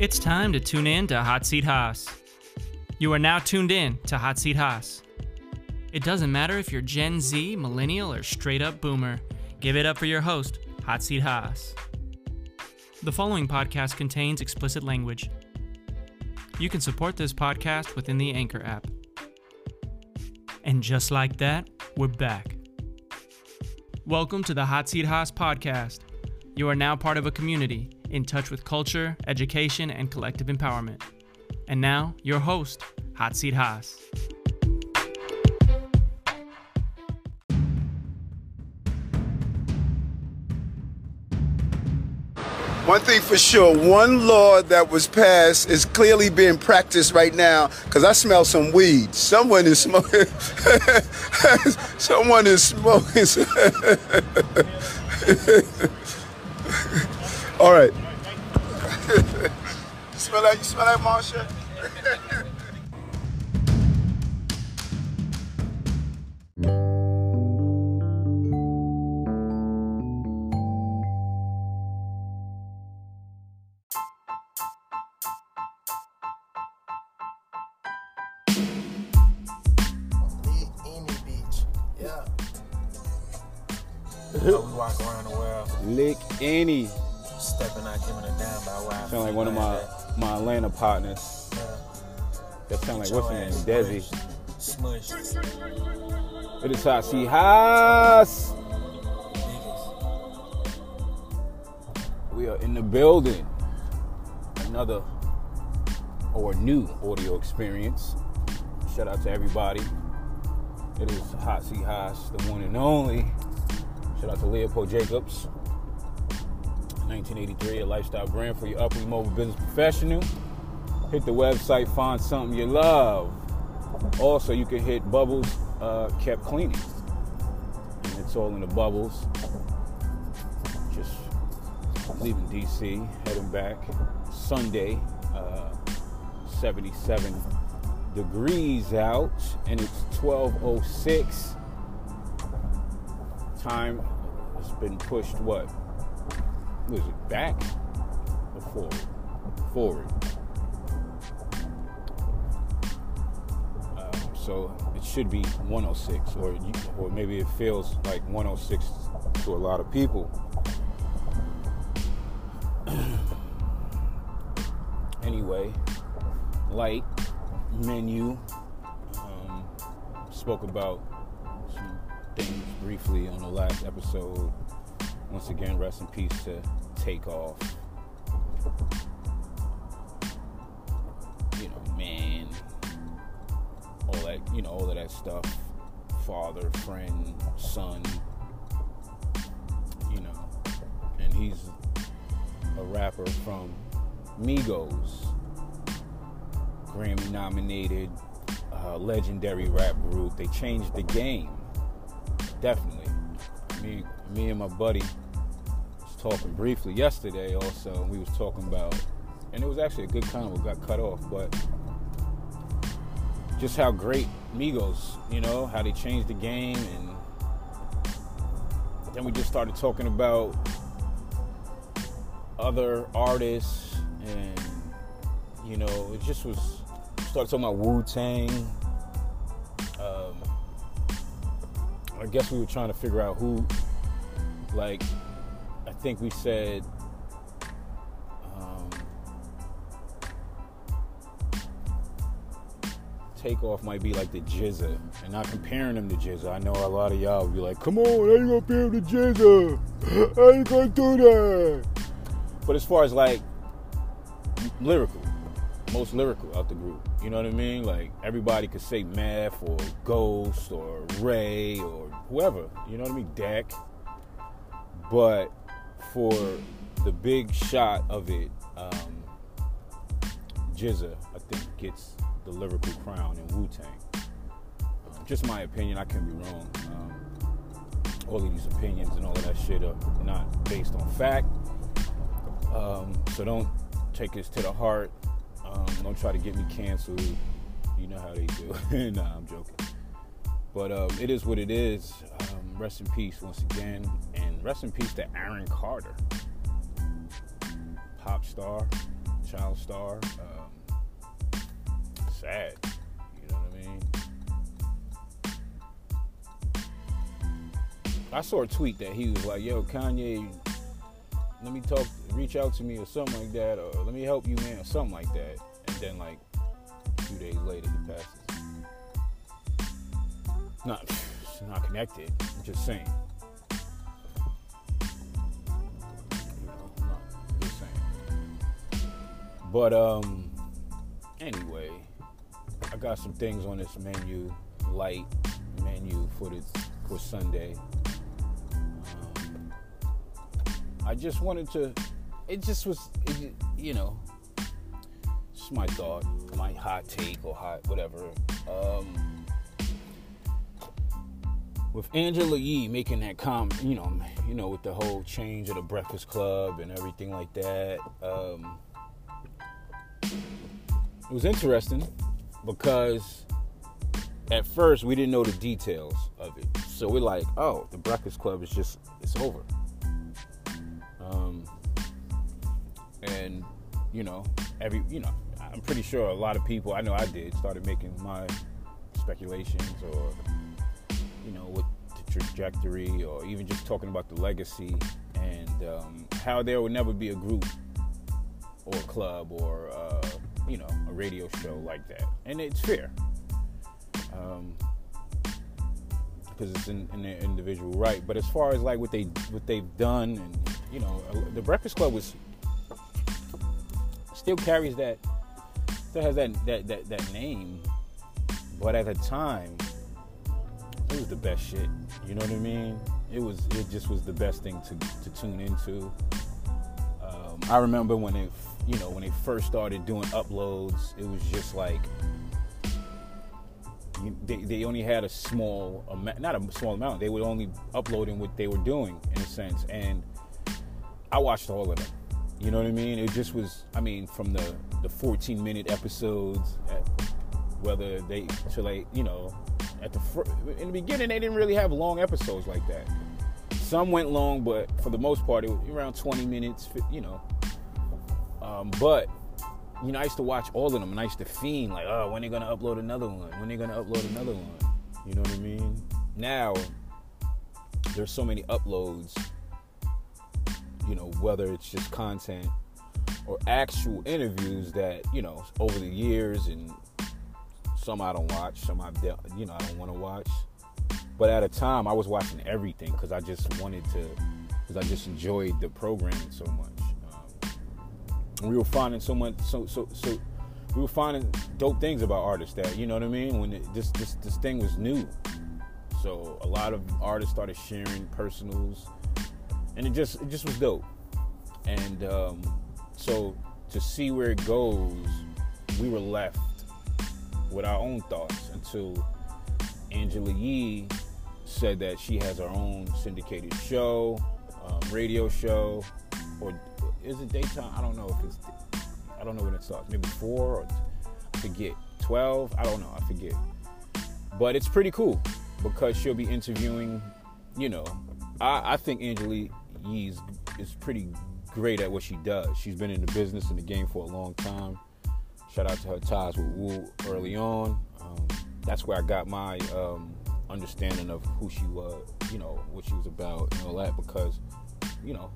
It's time to tune in to Hot Seat Haas. You are now tuned in to Hot Seat Haas. It doesn't matter if you're Gen Z, Millennial, or straight up Boomer. Give it up for your host, Hot Seat Haas. The following podcast contains explicit language. You can support this podcast within the Anchor app. And just like that, we're back. Welcome to the Hot Seat Haas podcast. You are now part of a community in touch with culture, education, and collective empowerment. And now, your host, Hot Seat Haas. One thing for sure, one law that was passed is clearly being practiced right now because I smell some weed. Someone is smoking. Someone is smoking. All right. you smell that? You smell that, Marsha? Lick Any beach. Yeah. we walk around the world, Lick any. Stepping out, giving a damn by why. Sound like one of my my Atlanta partners. That sound like what's her name? Desi. Smush. It is hot. See Haas. We are in the building. Another or new audio experience. Shout out to everybody. It is Hot Seat Haas, the one and only. Shout out to Leopold Jacobs. 1983, a lifestyle brand for your upward mobile business professional. Hit the website, find something you love. Also, you can hit Bubbles uh, Kept Cleaning. And it's all in the bubbles. Just leaving DC, heading back. Sunday, uh, 77 degrees out, and it's 12.06. Time has been pushed, what? Was it back or forward? Forward. Um, so it should be 106, or or maybe it feels like 106 to a lot of people. anyway, light menu. Um, spoke about some things briefly on the last episode. Once again, rest in peace to Takeoff. You know, man, all that, you know, all of that stuff. Father, friend, son, you know, and he's a rapper from Migos, Grammy nominated, uh, legendary rap group. They changed the game, definitely. Me, me and my buddy talking briefly yesterday. Also, we was talking about, and it was actually a good convo. Got cut off, but just how great Migos, you know, how they changed the game, and then we just started talking about other artists, and you know, it just was started talking about Wu Tang. Um, I guess we were trying to figure out who, like, I think we said. Um, Takeoff might be like the GZA, and not comparing him to GZA. I know a lot of y'all will be like, "Come on, how you gonna compare him to GZA? How you gonna do that?" But as far as like lyrical, most lyrical out the group, you know what I mean? Like everybody could say Math or Ghost or Rae or whoever, you know what I mean? Deck. But for the big shot of it, um, GZA, I think, gets the lyrical crown in Wu Tang. Um, just my opinion, I can be wrong. Um, all of these opinions and all of that shit are not based on fact. Um, so don't take this to the heart. Um, don't try to get me canceled. You know how they do. nah, I'm joking. But um, it is what it is. Um, rest in peace once again, and rest in peace to Aaron Carter, pop star, child star. Um, sad. You know what I mean? I saw a tweet that he was like, "Yo, Kanye, let me talk, reach out to me or something like that, or let me help you, man, or something like that." And then like two days later, he passes. Not, it's not connected. I'm just saying. But um, anyway, I got some things on this menu, light menu for for Sunday. Um, I just wanted to. It just was, it, you know, it's my thought, my hot take or hot whatever. Um, with Angela Yee making that comment, you know, you know, with the whole change of the Breakfast Club and everything like that. Um, it was interesting because at first we didn't know the details of it, so we're like, "Oh, the Breakfast Club is just it's over." Um, and you know, every you know, I'm pretty sure a lot of people I know I did started making my speculations or you know, with the trajectory or even just talking about the legacy and um, how there would never be a group or a club or, uh, you know, a radio show like that. And it's fair. Um, because it's in, in individual right. But as far as like what they what they've done, and you know, the Breakfast Club was still carries that still has that that that, that name, but at the time, it was the best shit. You know what I mean? It was. It just was the best thing to to tune into. Um, I remember when it you know, when they first started doing uploads, it was just like you- they, they only had a small amount, not a small amount. They were only uploading what they were doing in a sense, and I watched all of them. You know what I mean? It just was. I mean, from the the 14 minute episodes, whether they to like you know at the fir- in the beginning they didn't really have long episodes like that. Some went long, but for the most part it was around 20 minutes. You know, um, but you know I used to watch all of them and I used to fiend like, oh, when they gonna upload another one? When they gonna upload another one? You know what I mean? Now there's so many uploads. You know, whether it's just content or actual interviews that you know over the years and some I don't watch, some I de- you know I don't want to watch. But at a time, I was watching everything because I just wanted to, because I just enjoyed the programming so much. Um, we were finding so much, so so so, we were finding dope things about artists that you know what I mean. When it, this this this thing was new, so a lot of artists started sharing personals, and it just it just was dope. And um, so to see where it goes, we were left with our own thoughts until Angela Yee said that she has her own syndicated show, um, radio show, or is it daytime? I don't know if it's. I don't know when it starts. Maybe four or I forget. Twelve? I don't know. I forget. But it's pretty cool because she'll be interviewing. You know, I, I think Angela Yee's is pretty great at what she does. She's been in the business in the game for a long time. Shout out to her ties with Wu early on. Um, that's where I got my um, understanding of who she was, you know, what she was about and all that. Because, you know,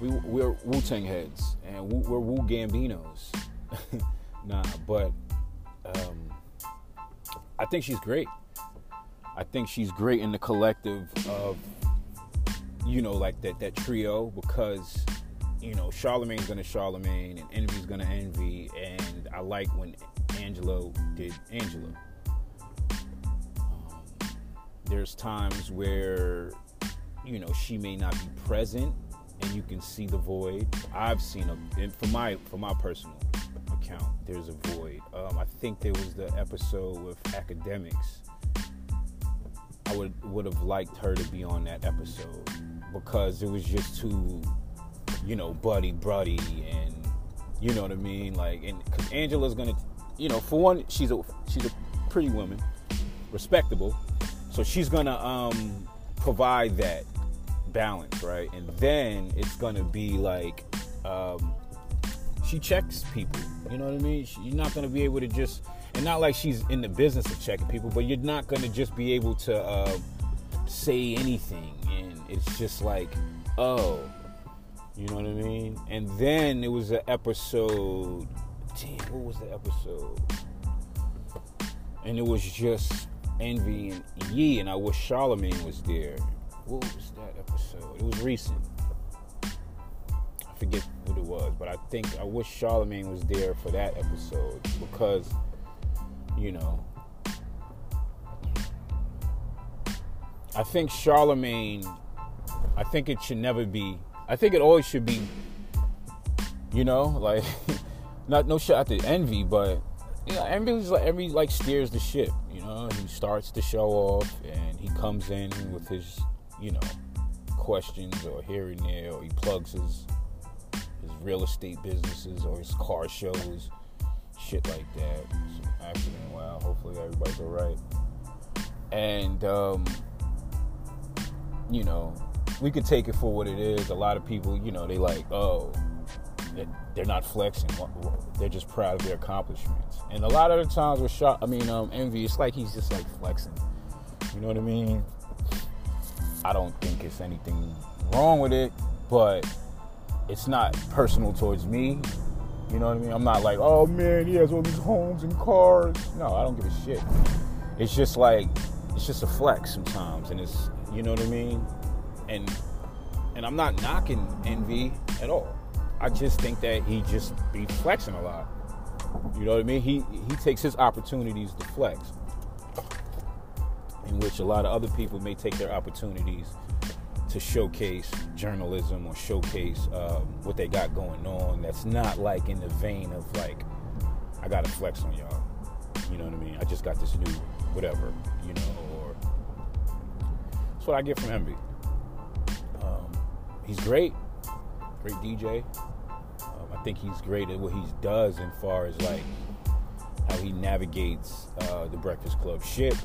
we we're Wu Tang heads and we're Wu Gambinos. nah, but um, I think she's great. I think she's great in the collective of, you know, like that that trio because you know, Charlemagne's gonna Charlemagne and Envy's gonna Envy, and I like when Angelo did Angela. Um, there's times where, you know, she may not be present, and you can see the void. I've seen a, and for my for my personal account, there's a void. Um, I think there was the episode with Akademiks. I would would have liked her to be on that episode because it was just too you know, buddy, buddy, and you know what I mean. Like, and because Angela's gonna, you know, for one, she's a she's a pretty woman, respectable, so she's gonna um provide that balance, right? And then it's gonna be like, um, she checks people. You know what I mean? She- You're not gonna be able to just, and not like she's in the business of checking people, but you're not gonna just be able to uh, say anything, and it's just like, oh, you know what I mean? And then it was an episode. Damn, what was the episode? And it was just Envy and Ye, and I wish Charlemagne was there. What was that episode? It was recent. I forget what it was, but I think I wish Charlemagne was there for that episode because, you know, I think Charlemagne. I think it should never be. I think it always should be. You know, like not no shot to envy, but yeah, envy's like envy like steers the ship. You know, he starts the show off and he comes in with his, you know, questions or here and there, or he plugs his his real estate businesses or his car shows, shit like that. Accident, wow. Hopefully everybody's alright. And um, you know, we could take it for what it is. A lot of people, you know, they like, oh, they're not flexing. They're just proud of their accomplishments. And a lot of the times with shot, I mean, um, envy, it's like he's just like flexing. You know what I mean? I don't think it's anything wrong with it, but it's not personal towards me. You know what I mean? I'm not like, oh man, he has all these homes and cars. No, I don't give a shit. It's just like, it's just a flex sometimes, and it's, you know what I mean? And and I'm not knocking envy at all. I just think that he just be flexing a lot. You know what I mean? He he takes his opportunities to flex, in which a lot of other people may take their opportunities to showcase journalism or showcase um, what they got going on. That's not like in the vein of like, I gotta flex on y'all. You know what I mean? I just got this new whatever. You know, or that's what I get from Envy. He's great, great DJ. Um, I think he's great at what he does as far as like how he navigates uh, the Breakfast Club shit.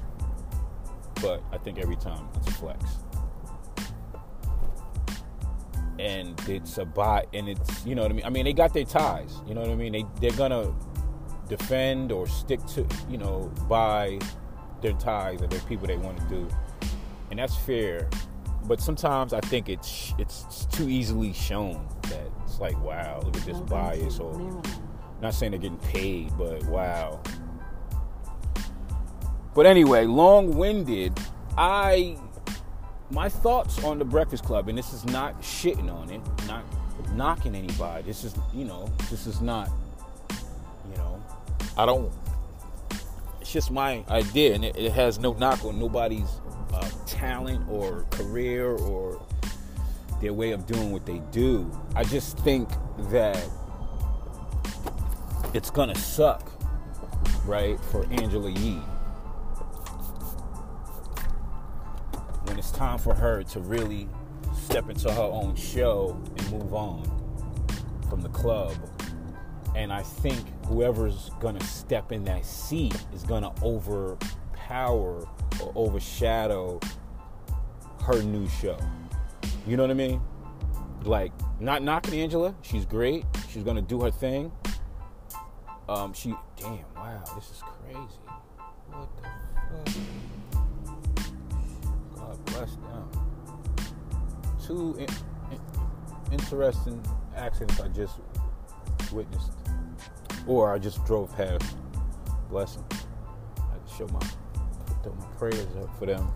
But I think every time it's a flex. And it's a bot, and it's you know what I mean. I mean, they got their ties. You know what I mean. They they're gonna defend or stick to you know by their ties or their people they want to do, and that's fair. But sometimes I think it's it's too easily shown that it's like wow, look at this bias or not saying they're getting paid, but wow. But anyway, long-winded. I my thoughts on the Breakfast Club, and this is not shitting on it, not knocking anybody. This is you know, this is not you know, I don't. It's just my idea, and it, it has no knock on nobody's talent or career or their way of doing what they do. I just think that it's gonna suck, right, for Angela Yee when it's time for her to really step into her own show and move on from the club. And I think whoever's gonna step in that seat is gonna overpower or overshadow her new show. You know what I mean? Like, not knocking Angela. She's great. She's gonna do her thing. Um, she, damn, wow, this is crazy. What the fuck? God bless them. Two in, in- interesting accidents I just witnessed, or I just drove past. Bless them. I show my, throw my prayers up for them.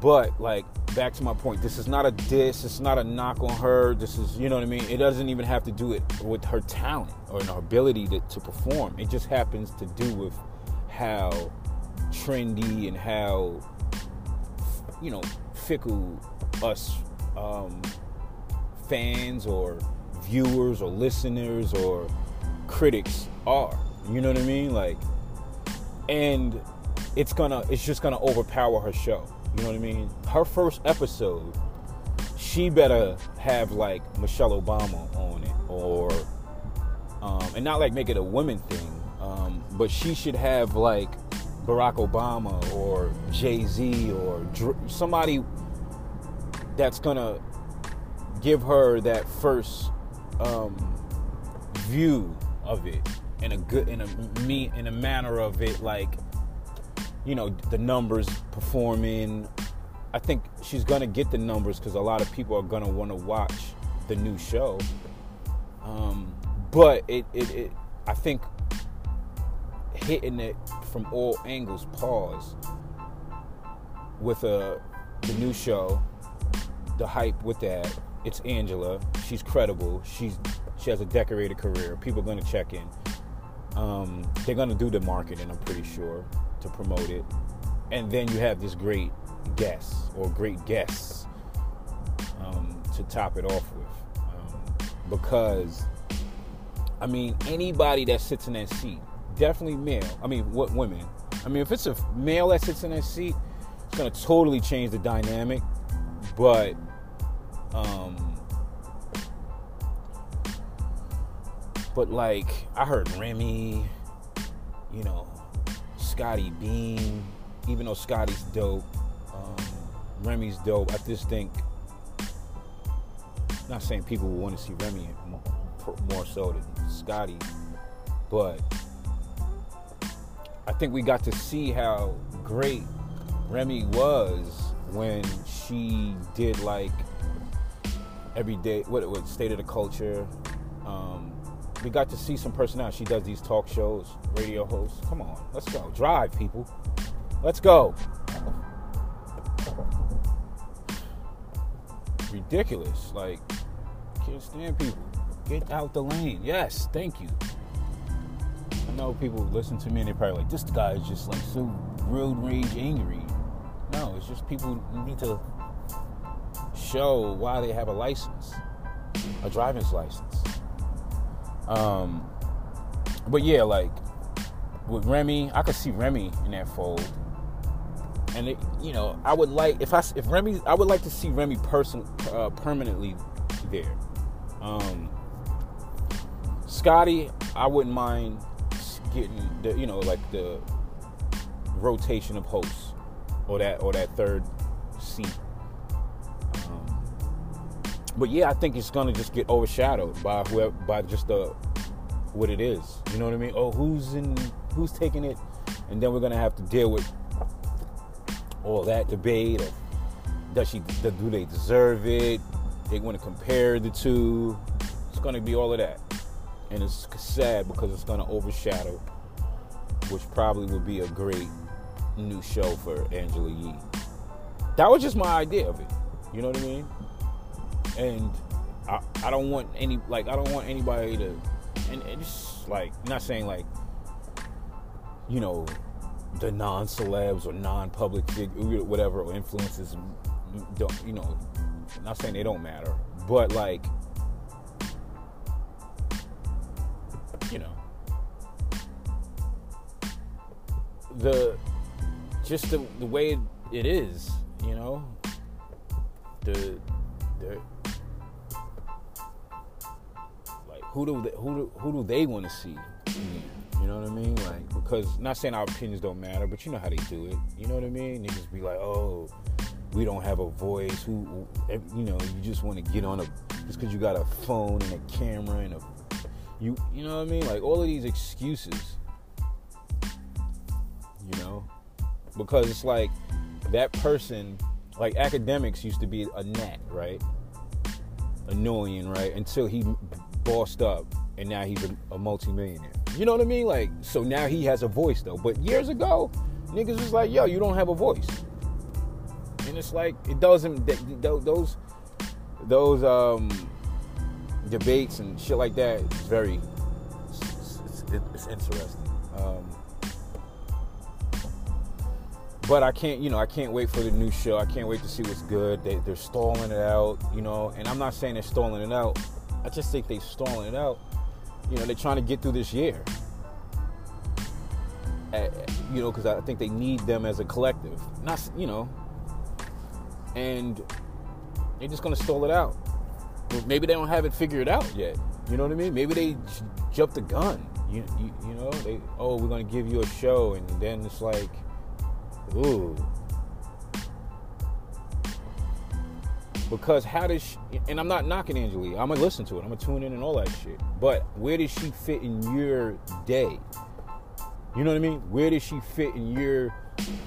But like back to my point, this is not a diss. It's not a knock on her. This is, you know what I mean. It doesn't even have to do it with her talent or her ability to, to perform. It just happens to do with how trendy and how you know fickle us um, fans or viewers or listeners or critics are. You know what I mean? Like, and it's gonna, it's just gonna overpower her show. You know what I mean? Her first episode, she better have like Michelle Obama on it, or um, and not like make it a women thing, um, but she should have like Barack Obama or Jay Z or Dr- somebody that's gonna give her that first um, view of it in a good in a me in a manner of it like you know the numbers performing. I think she's gonna get the numbers because a lot of people are gonna want to watch the new show. Um, but it, it, it i think hitting it from all angles pause with a the new show the hype with that it's angela. She's credible. She's she has a decorated career. People are to check in. Um, they're to do the marketing i'm pretty sure to promote it. And then you have this great guest or great guests um, to top it off with. Um, because i mean anybody that sits in that seat definitely male i mean what women. I mean if it's a male that sits in that seat it's going to totally change the dynamic. But um but like i heard remy you know Scottie Beam even though scotty's dope um remy's dope i just think not saying people will want to see remy more, more so than scotty but i think we got to see how great remy was when she did like every day what, what state of the culture um, we got to see some personality she does these talk shows radio hosts. Come on let's go. Drive people. Let's go. Ridiculous. Like can't stand people. Get out the lane. Yes thank you. I know people listen to me and they're probably like this guy is just like so road rage angry. No, it's just people need to show why they have a license, a driver's license. Um, but yeah, like with Remy, I could see Remy in that fold, and it, you know, I would like if I if Remy, I would like to see Remy person uh, permanently there. Um, Scotty, I wouldn't mind getting the you know like the rotation of hosts or that or that third seat. But yeah, I think it's gonna just get overshadowed by whoever by just the what it is. You know what I mean? Oh, who's in who's taking it, and then we're gonna have to deal with all that debate does she do they deserve it? They want to compare the two. It's gonna be all of that, and it's sad because it's gonna overshadow, which probably would be a great new show for Angela Yee. That was just my idea of it. You know what I mean? And I, I don't want any like I don't want anybody to and it's like not saying like you know the non celebs or non public whatever or influences don't you know not saying they don't matter but like you know the just the, the way it is, you know. The the who do they, who do, who do they want to see? You know what I mean? Like because not saying our opinions don't matter, but you know how they do it. You know what I mean? Niggas be like, oh, we don't have a voice. Who, you know, you just want to get on a just because you got a phone and a camera and a you you know what I mean? Like all of these excuses. You know, because it's like that person, like Akademiks used to be a gnat, right? Annoying, right? Until he bossed up and now he's a, a multimillionaire. You know what I mean? Like, so now he has a voice though. But years ago, niggas was like, yo, you don't have a voice. And it's like, it doesn't, those, those, um, debates and shit like that is very, it's, it's, it's interesting. Um, but I can't, you know, I can't wait for the new show. I can't wait to see what's good. They, they're stalling it out, you know, and I'm not saying they're stalling it out. I just think they're stalling it out. You know, they're trying to get through this year. You know, because I think they need them as a collective. Not, you know, and they're just gonna stall it out. Maybe they don't have it figured out yet. You know what I mean? Maybe they jumped the gun. You, you, you know, they oh we're gonna give you a show, and then it's like Because how does she, and I'm not knocking Angela Yee. I'm gonna listen to it. I'm gonna tune in and all that shit. But where does she fit in your day? You know what I mean? Where does she fit in your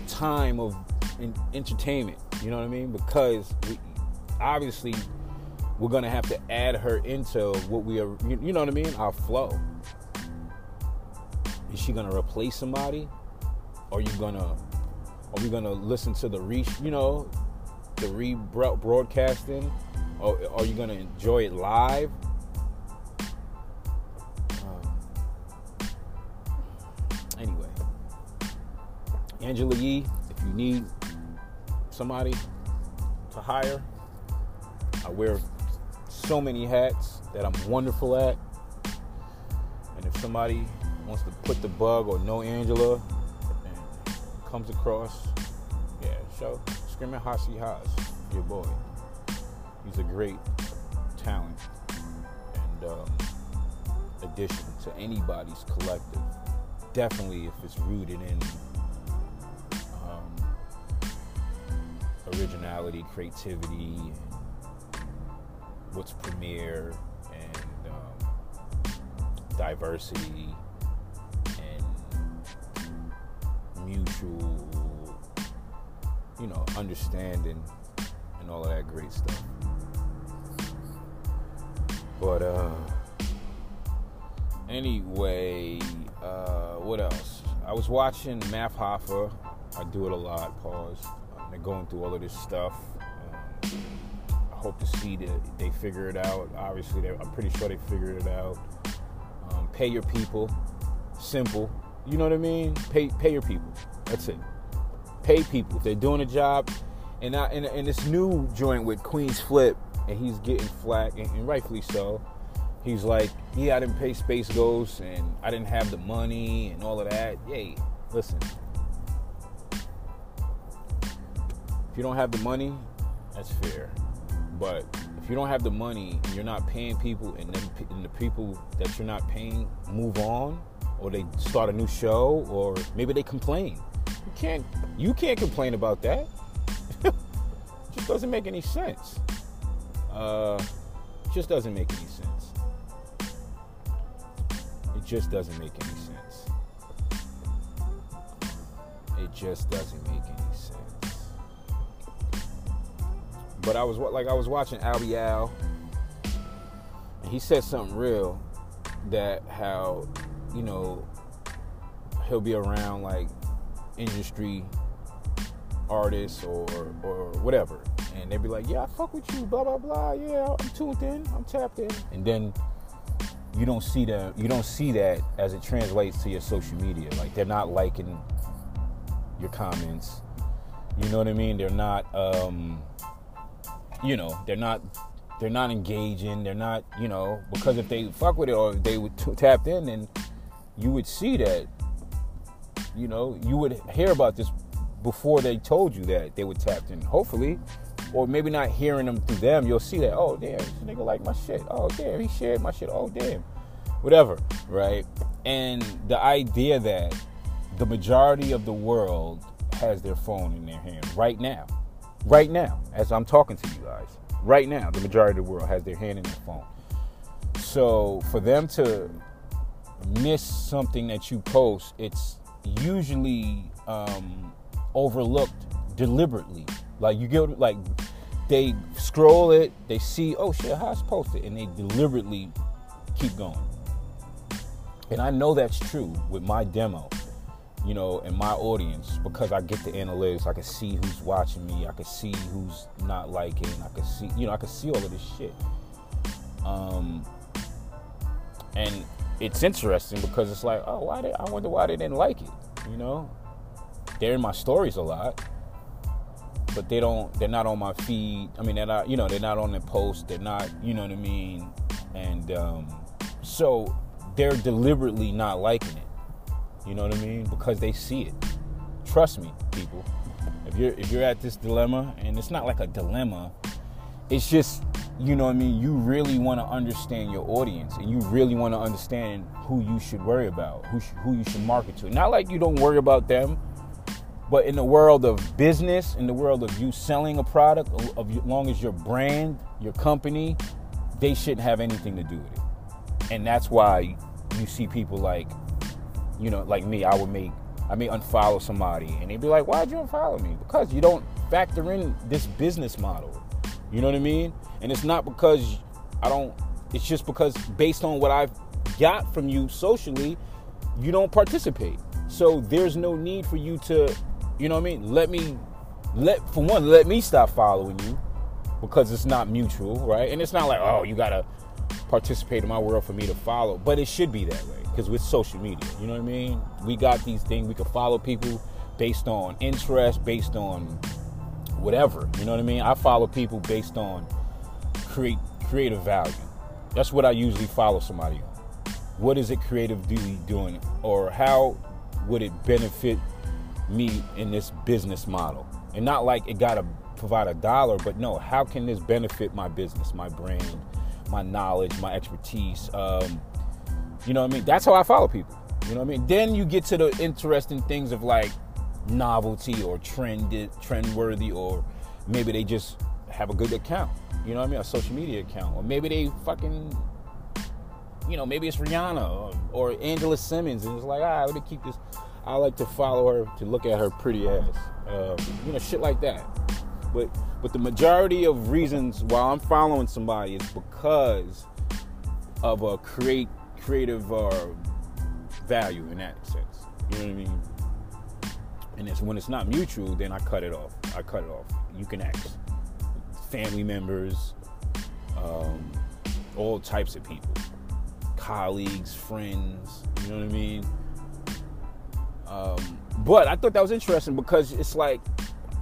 time of in, entertainment? You know what I mean? Because we, obviously we're gonna have to add her into what we are. You, know what I mean? Our flow. Is she gonna replace somebody? Are you gonna? Are we gonna listen to the re? You know, the rebroadcasting? Or are you gonna enjoy it live? Um, anyway, Angela Yee, if you need somebody to hire, I wear so many hats that I'm wonderful at. And if somebody wants to put the bug or know Angela and comes across, yeah, show Screaming Hasi Haas, your boy. He's a great talent and um, addition to anybody's collective. Definitely if it's rooted in um, originality, creativity, what's premier, and um, diversity, and mutual, you know, understanding, and all of that great stuff. But uh, anyway, uh, what else? I was watching Math. I do it a lot. Pause. They're going through all of this stuff. Um, I hope to see that they figure it out. Obviously, I'm pretty sure they figured it out. Um, pay your people. Simple. You know what I mean? Pay pay your people. That's it. Pay people. If they're doing a job. And I, and, and this new joint with Queenzflip, and he's getting flack, and, and rightfully so. He's like, yeah, I didn't pay Space Ghost, and I didn't have the money, and all of that. Yay, listen. If you don't have the money, that's fair. But if you don't have the money and you're not paying people, and then and the people that you're not paying move on, or they start a new show, or maybe they complain, you can't you can't complain about that. it just doesn't make any sense. Uh, just doesn't make any sense. It just doesn't make any sense. It just doesn't make any sense. But I was like I was watching Albee Al, and he said something real that how you know he'll be around like industry artists or or whatever, and they'd be like, "Yeah, I fuck with you, blah blah blah. Yeah, I'm tuned in, I'm tapped in," and then you don't see that you don't see that as it translates to your social media. Like they're not liking your comments. You know what I mean? They're not, um, you know, they're not they're not engaging. They're not, you know, because if they fuck with it or if they would t- tapped in, then you would see that. You know, you would hear about this before they told you that they were tapped in. Hopefully, or maybe not hearing them through them, you'll see that. Oh damn, this nigga like my shit. Oh damn, he shared my shit. Oh damn, whatever, right? And the idea that the majority of the world has their phone in their hand right now, right now, as I'm talking to you guys, right now, the majority of the world has their hand in their phone. So for them to miss something that you post, it's usually um, overlooked deliberately. Like you get like they scroll it, they see, oh shit, Haas posted, and they deliberately keep going. And I know that's true with my demo, you know, and my audience because I get the analytics. I can see who's watching me. I can see who's not liking. I can see, you know, I can see all of this shit. Um, and it's interesting because it's like, oh, why did I wonder why they didn't like it? You know, they're in my stories a lot, but they don't. They're not on my feed. I mean, they're not. You know, they're not on the post. They're not. You know what I mean? And um, so they're deliberately not liking it. You know what I mean? Because they see it. Trust me, people. If you're if you're at this dilemma, and it's not like a dilemma, it's just you know what I mean. You really want to understand your audience, and you really want to understand who you should worry about, who sh- who you should market to. Not like you don't worry about them, But in the world of business, in the world of you selling a product, of as long as your brand, your company, they shouldn't have anything to do with it. And that's why you see people like, you know, like me, I would make, I may unfollow somebody and they'd be like, why'd you unfollow me? Because you don't factor in this business model. You know what I mean? And it's not because I don't, it's just because based on what I've got from you socially, you don't participate. So there's no need for you to, you know what I mean? Let me, let, for one, let me stop following you because it's not mutual, right? And it's not like, oh, you gotta participate in my world for me to follow, but it should be that way because with social media, you know what I mean? We got these things, we can follow people based on interest, based on whatever, you know what I mean? I follow people based on create creative value. That's what I usually follow somebody on. What is it creatively doing, or how would it benefit me in this business model? And not like it got to provide a dollar, but no, how can this benefit my business, my brand, my knowledge, my expertise? Um, you know what I mean? That's how I follow people. You know what I mean? Then you get to the interesting things of like novelty or trend trend worthy, or maybe they just have a good account. You know what I mean? A social media account, or maybe they fucking, you know, maybe it's Rihanna or, or Angela Simmons, and it's like, ah, let me keep this. I like to follow her to look at her pretty ass, um, you know, shit like that. But but the majority of reasons why I'm following somebody is because of a create creative uh, value in that sense. You know what I mean? And it's when it's not mutual, then I cut it off. I cut it off. You can ask family members, um, all types of people, colleagues, friends. You know what I mean? Um, but I thought that was interesting because it's like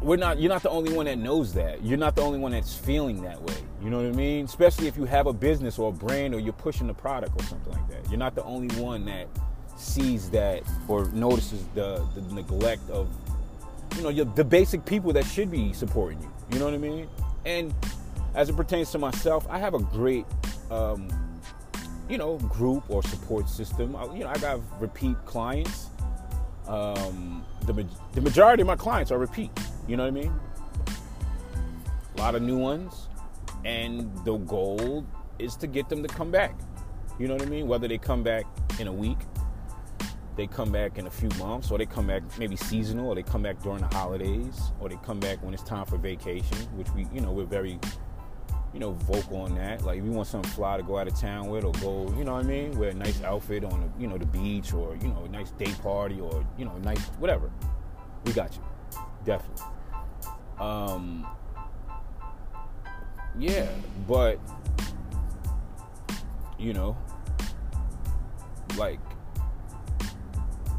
we're not you're not the only one that knows that you're not the only one that's feeling that way you know what i mean especially if you have a business or a brand or you're pushing a product or something like that you're not the only one that sees that or notices the the neglect of you know the basic people that should be supporting you you know what i mean and as it pertains to myself i have a great um, you know group or support system I, you know i got repeat clients um, the, the majority of my clients are repeat you know what I mean? A lot of new ones. And the goal is to get them to come back. You know what I mean? Whether they come back in a week, they come back in a few months, or they come back maybe seasonal, or they come back during the holidays, or they come back when it's time for vacation, which we, you know, we're very, you know, vocal on that. Like, if you want something fly to go out of town with, or go, you know what I mean, wear a nice outfit on, you know, the beach, or you know, a nice day party, or you know, a nice whatever, we got you, definitely. Um, yeah, but you know, like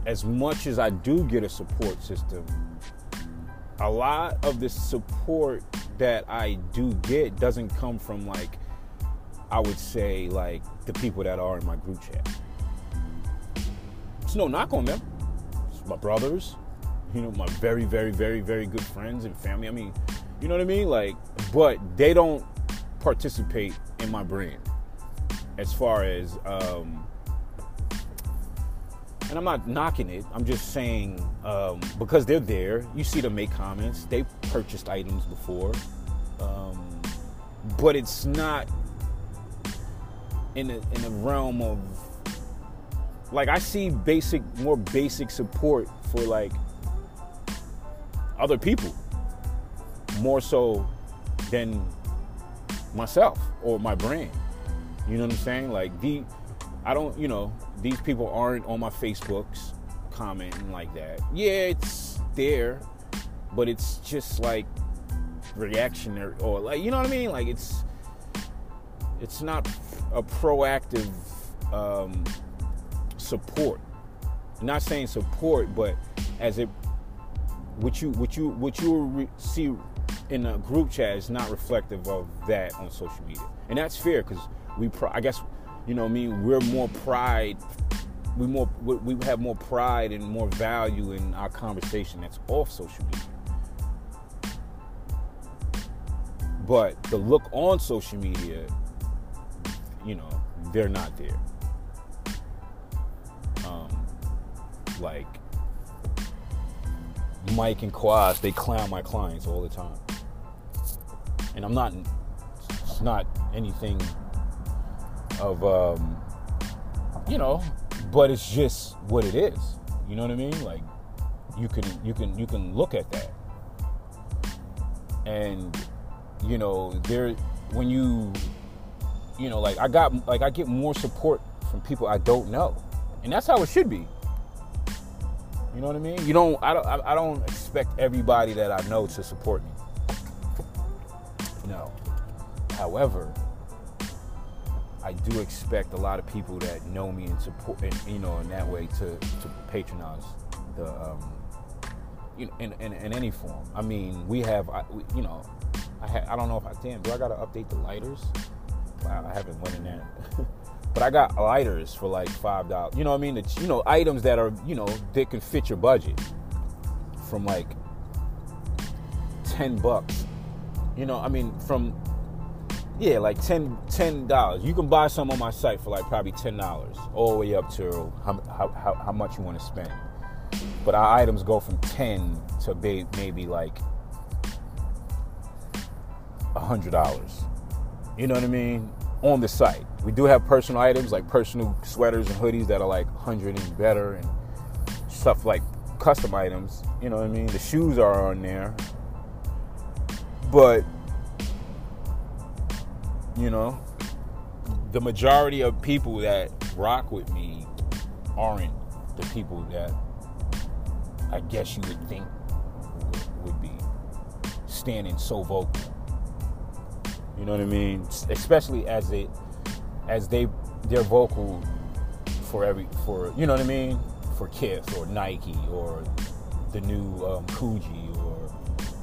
as much as I do get a support system, a lot of the support that I do get doesn't come from like I would say like the people that are in my group chat. It's no knock on them. It's my brothers, you know, my very, very, very, very good friends and family. I mean, you know what I mean? Like, but they don't participate in my brand as far as, um, and I'm not knocking it. I'm just saying um, because they're there, you see them make comments. They purchased items before, um, but it's not in in the realm of like I see basic, more basic support for like other people more so than myself or my brand. You know what I'm saying? Like the I don't, you know, these people aren't on my Facebooks commenting like that. Yeah, it's there, but it's just like reactionary or like you know what I mean? Like it's it's not a proactive um, support. I'm not saying support, but as it what you what you what you re- see in a group chat is not reflective of that on social media, and that's fair because we pro- I guess you know what I mean we're more pride we more we have more pride and more value in our conversation that's off social media. But the look on social media, you know, they're not there. Um, like Mike and Quas, they clown my clients all the time. And I'm not, it's not anything of, um, you know, but it's just what it is. You know what I mean? Like, you can, you can, you can look at that. And, you know, there, when you, you know, like I got, like I get more support from people I don't know. And that's how it should be. You know what I mean? You don't. I don't. I don't expect everybody that I know to support me. No. However, I do expect a lot of people that know me and support, you know, in that way to to patronize the, um, you know, in, in, in any form. I mean, we have, I, we, you know, I ha- I don't know if I damn. Do I gotta update the lighters? Wow, I haven't went in that. But I got lighters for like five dollars. You know what I mean? It's, you know, items that are you know that can fit your budget from like ten bucks. You know, I mean from yeah, like 10 dollars. $10. You can buy some on my site for like probably ten dollars, all the way up to how, how, how much you want to spend. But our items go from ten to maybe like a hundred dollars. You know what I mean? On the site. We do have personal items like personal sweaters and hoodies that are like 100 and better and stuff like custom items. You know what I mean? The shoes are on there. But, you know, the majority of people that rock with me aren't the people that I guess you would think would be standing so vocal. You know what I mean? Especially as it as they they're vocal for every for you know what I mean for Kith or Nike or the new um, Coogi or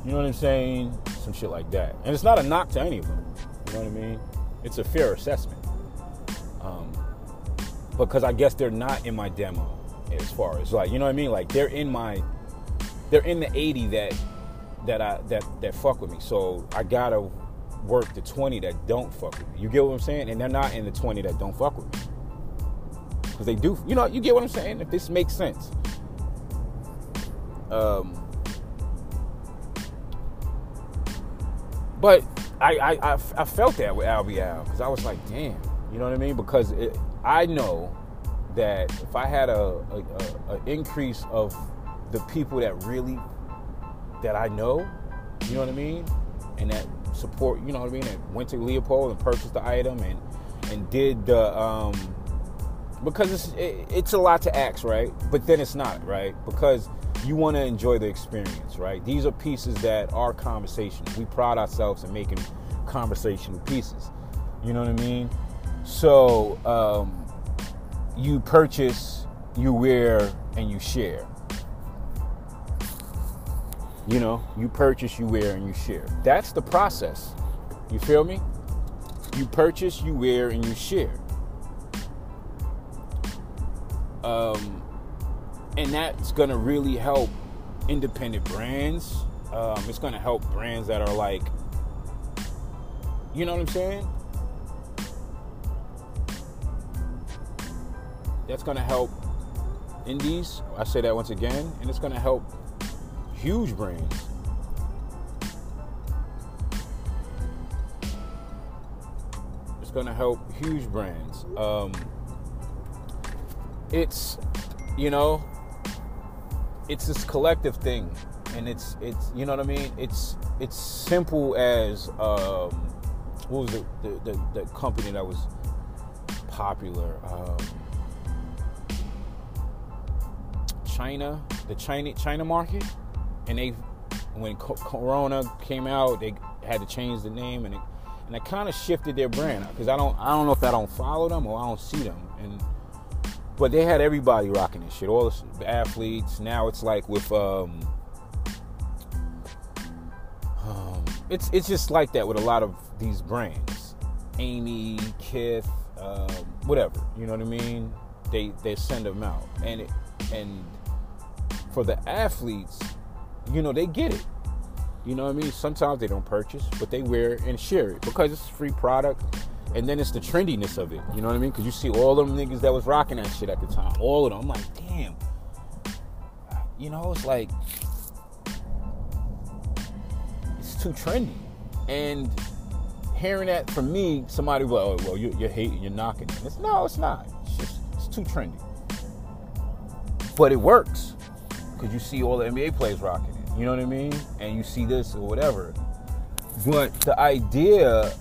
you know what I'm saying some shit like that and it's not a knock to any of them you know what I mean it's a fair assessment um, because I guess they're not in my demo as far as like you know what I mean like they're in my they're in the 80 that that I that that fuck with me so I gotta work the 20 that don't fuck with me. You get what I'm saying? And they're not in the 20 that don't fuck with me. Because they do, you know, you get what I'm saying? If this makes sense. Um, but I, I, I, I felt that with Al because I was like, damn, you know what I mean? Because it, I know that if I had a, a, a, a increase of the people that really that I know, you know what I mean, and that support, you know what I mean, and went to Leopold and purchased the item and and did the um because it's it, it's a lot to ask, right? But then it's not, right? Because you want to enjoy the experience, right? These are pieces that are conversations. We pride ourselves in making conversational pieces. You know what I mean? So um, you purchase, you wear, and you share. You know, you purchase, you wear, and you share. That's the process. You feel me? You purchase, you wear, and you share. Um, and that's gonna really help independent brands. Um, it's gonna help brands that are like, you know what I'm saying? That's gonna help indies. I say that once again, and it's gonna help huge brands. It's to help huge brands. Um, it's, you know, it's this collective thing, and it's it's you know what I mean. It's it's simple as um, what was it the, the, the company that was popular. Um, China, the China China market and they when Corona came out, they had to change the name, and it, and it kind of shifted their brand because I don't I don't know if I don't follow them or I don't see them, and but they had everybody rocking this shit, all the athletes. Now it's like with um, um it's it's just like that with a lot of these brands, Amy, Kith, um, whatever. You know what I mean? They they send them out, and it, and for the athletes you know, they get it. You know what I mean? Sometimes they don't purchase, but they wear and share it because it's free product. And then it's the trendiness of it. You know what I mean? Because you see all them niggas that was rocking that shit at the time. All of them. I'm like, damn. You know, it's like, it's too trendy. And hearing that from me, somebody well, oh, well, you're, you're hating, you're knocking it. It's, no, it's not. It's just it's too trendy. But it works because you see all the NBA players rocking it. You know what I mean? And you see this or whatever. But the idea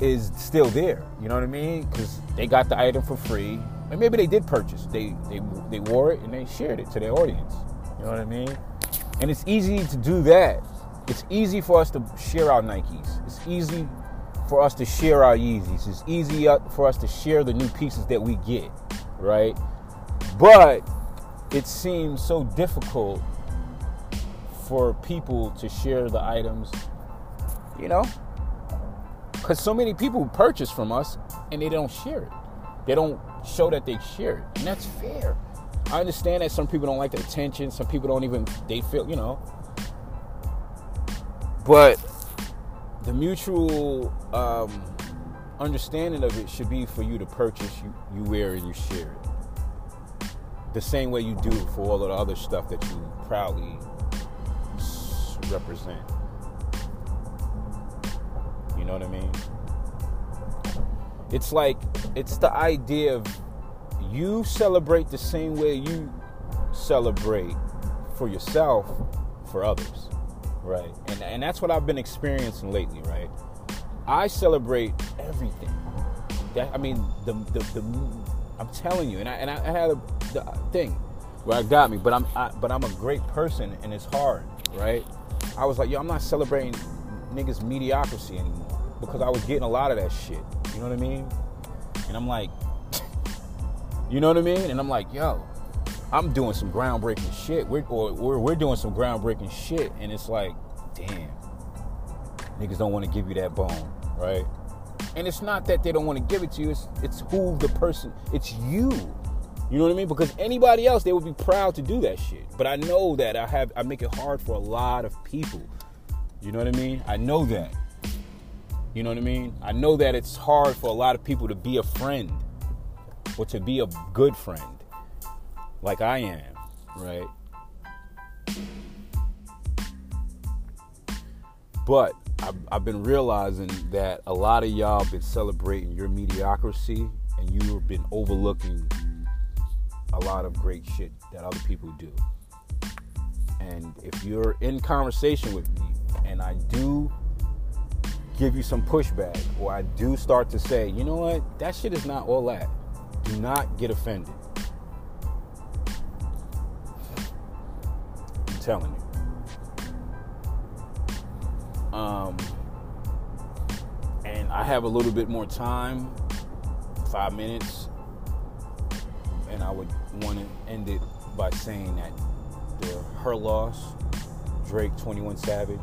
is still there. You know what I mean? Because they got the item for free, and maybe they did purchase. They they they wore it and they shared it to their audience. You know what I mean? And it's easy to do that. It's easy for us to share our Nikes. It's easy for us to share our Yeezys. It's easy uh, for us to share the new pieces that we get, right? But it seems so difficult for people to share the items, you know? Because so many people purchase from us and they don't share it. They don't show that they share it. And that's fair. I understand that some people don't like the attention. Some people don't even, they feel, you know. But the mutual um, understanding of it should be for you to purchase, you, you wear, and you share it. The same way you do for all of the other stuff that you proudly represent. Know what I mean? It's like, it's the idea of you celebrate the same way you celebrate for yourself for others right? And and that's what i've been experiencing lately right? I celebrate everything. That i mean the the, the i'm telling you and i and i had a the thing where i got me but i'm I, but i'm a great person and it's hard right? I was like yo i'm not celebrating niggas mediocrity anymore because i was getting a lot of that shit you know what i mean and i'm like you know what I mean? And I'm like, yo, I'm doing some groundbreaking shit. We're, or we're, we're doing some groundbreaking shit. And it's like, damn, niggas don't want to give you that bone, right? And it's not that they don't want to give it to you, it's, it's who the person, it's you. You know what I mean? Because anybody else, they would be proud to do that shit. But I know that I have, I make it hard for a lot of people. You know what I mean? I know that. You know what I mean? I know that it's hard for a lot of people to be a friend or to be a good friend like I am, right? But I've, I've, been realizing that a lot of y'all been celebrating your mediocrity and you've been overlooking a lot of great shit that other people do. And if you're in conversation with me and I do give you some pushback or I do start to say, you know what, that shit is not all that do not get offended. I'm telling you. Um, and I have a little bit more time, five minutes, and I would want to end it by saying that the Her Loss, Drake 21 Savage,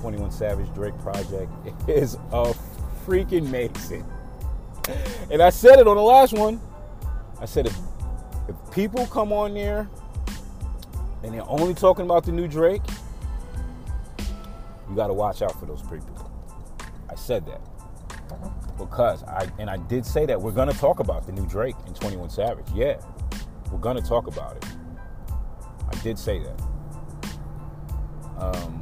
21 Savage Drake project is a freaking amazing and I said it on the last one. I said if, if people come on there and they're only talking about the new Drake, you got to watch out for those people. I said that because I and I did say that we're gonna talk about the new Drake and 21 Savage. Yeah, we're gonna talk about it. I did say that. Um,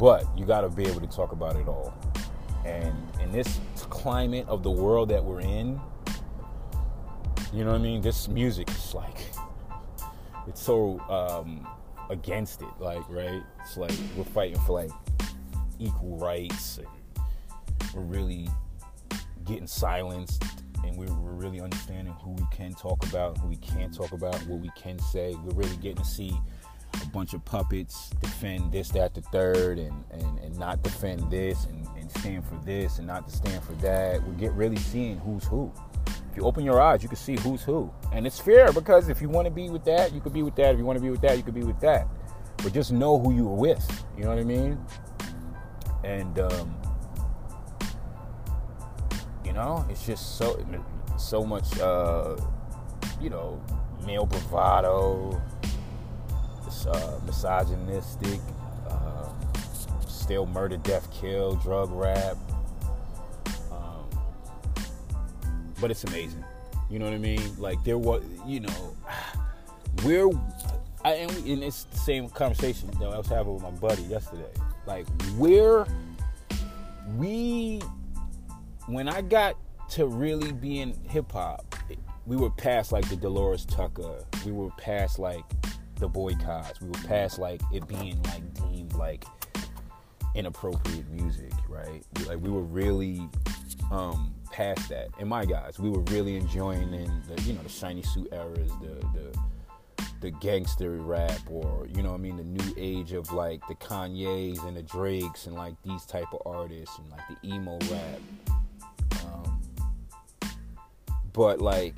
but you got to be able to talk about it all. And in this climate of the world that we're in, you know what I mean? This music is like, it's so um, against it, like, right? It's like we're fighting for like equal rights, and we're really getting silenced, and we're, we're really understanding who we can talk about, who we can't talk about, what we can say. We're really getting to see a bunch of puppets defend this, that, the third, and, and, and not defend this, and and stand for this and not to stand for that. We get really seeing who's who. If you open your eyes, you can see who's who. And it's fair because if you want to be with that, you could be with that. If you want to be with that, you could be with that. But just know who you're with. You know what I mean? And um, you know, it's just so so much uh, you know, male bravado, uh, misogynistic, still murder, death, kill, drug rap. Um, but it's amazing. You know what I mean? Like there was, you know, we're I we, and it's the same conversation that I was having with my buddy yesterday. Like we're, we when I got to really being hip hop, we were past like the Delores Tucker. We were past like the boycotts. We were past like it being like deemed like inappropriate music, right? Like we were really um, past that. And my guys, we were really enjoying in the you know the shiny suit eras, the the the gangster rap, or you know I mean, the new age of like the Kanyes and the Drakes and like these type of artists and like the emo rap. Um, but like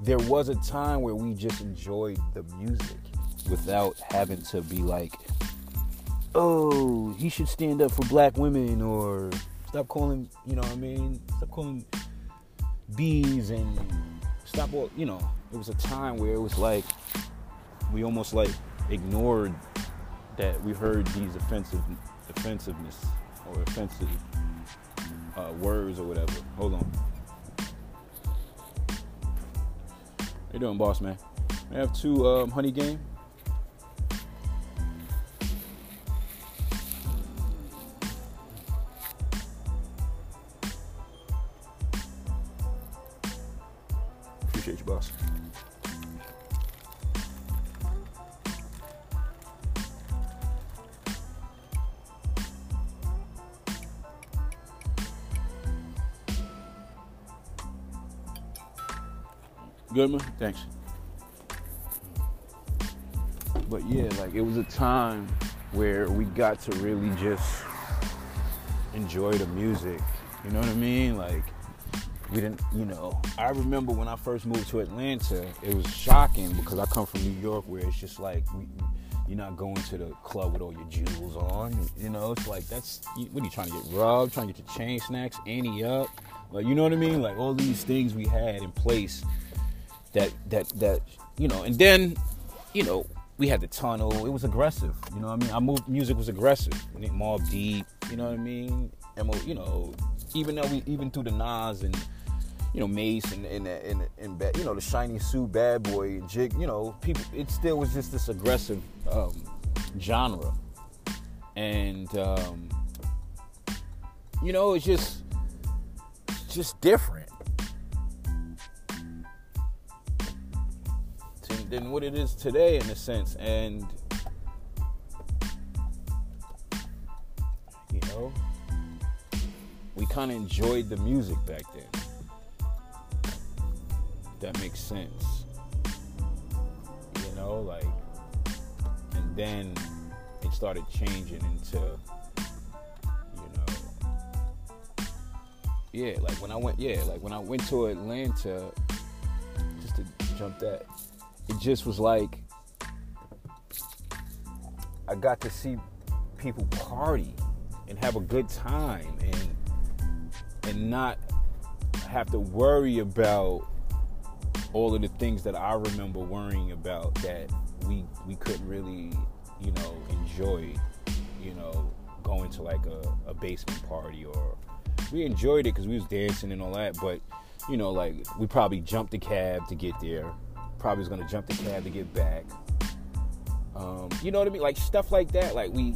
there was a time where we just enjoyed the music without having to be like oh he should stand up for black women or stop calling you know what i mean? Stop calling bees and stop all you know it was a time where it was like we almost like ignored that we heard these offensive offensiveness or offensive uh, words or whatever. Hold on you doing, boss man? I have two um, honey game. Good man, thanks. But yeah, like it was a time where we got to really just enjoy the music. You know what I mean? Like we didn't, you know. I remember when I first moved to Atlanta, it was shocking because I come from New York, where it's just like we, you're not going to the club with all your jewels on. You know, it's like that's what are you trying to get robbed? Trying to get your chain snacks, ante up, like you know what I mean? Like all these things we had in place that that that you know, and then you know we had the tunnel. It was aggressive. You know I mean? Our move, music was aggressive. Mobb Deep. You know what I mean? And you know, even though we even through the Nas and you know Mase and and and, and, and you know the Shiny Suit, Bad Boy, Jig. You know, people. It still was just this aggressive um, genre, and um, you know, it's just just different. Than what it is today in a sense and you know we kind of enjoyed the music back then. That makes sense. You know like and then it started changing into you know yeah like when i went yeah like when i went to atlanta just to jump that it just was like I got to see people party and have a good time and and not have to worry about all of the things that I remember worrying about that we we couldn't really, you know, enjoy, you know, going to like a, a basement party or we enjoyed it because we was dancing and all that, but you know, like we probably jumped the cab to get there probably was gonna jump the cab to get back. Um, you know what I mean? Like stuff like that. Like we,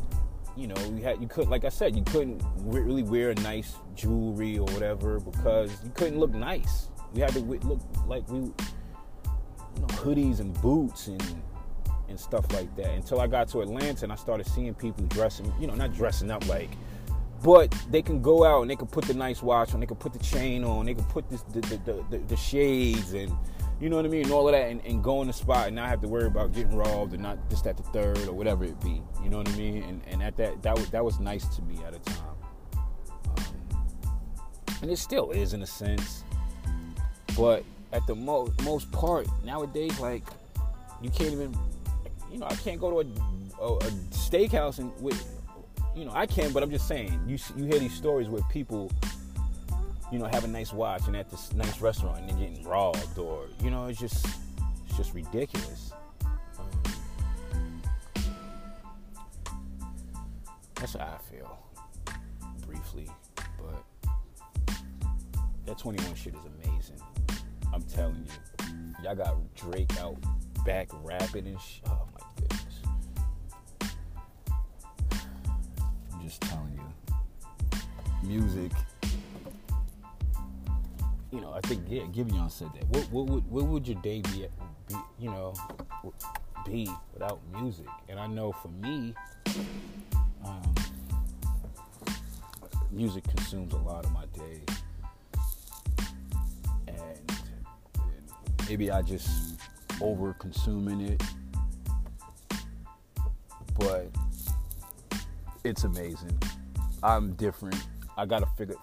you know, we had you couldn't, like I said, you couldn't really wear nice jewelry or whatever because you couldn't look nice. We had to look like we, you know, hoodies and boots and and stuff like that. Until I got to Atlanta and I started seeing people dressing, you know, not dressing up like but they can go out and they can put the nice watch on, they can put the chain on, they can put this, the, the, the, the shades and you know what I mean, and all of that, and, and go in the spot and not have to worry about getting robbed and not just at the third or whatever it be. You know what I mean? And and at that that was that was nice to me at a time, um, and it still is in a sense. But at the mo- most part nowadays, like you can't even, you know, I can't go to a, a, a steakhouse and with, you know, I can, but I'm just saying, you you hear these stories where people you know, have a nice watch and at this nice restaurant and then getting robbed or, you know, it's just, it's just ridiculous. That's how I feel, briefly. But that 21 shit is amazing. I'm telling you. Y'all got Drake out back rapping and shit. Oh my goodness. I'm just telling you. Music. You know, I think yeah, Giveon said that. What what would what would your day be, be you know be without music? And I know for me, um, music consumes a lot of my day. And maybe I just over consuming it. But it's amazing. I'm different. I gotta figure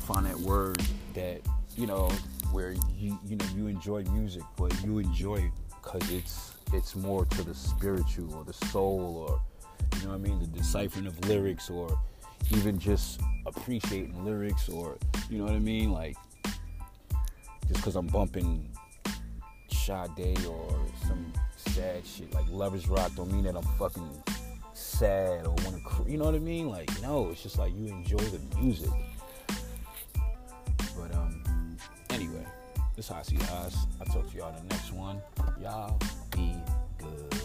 find that word that you know where you you know you enjoy music, but you enjoy it because it's it's more to the spiritual or the soul or you know what I mean, the deciphering of lyrics or even just appreciating lyrics or you know what I mean, like just because I'm bumping Sade or some sad shit like Lovers Rock don't mean that I'm fucking sad or want to, you know what I mean? Like no, it's just like you enjoy the music. This is how I see us. I'll talk to y'all in the next one. Y'all be good.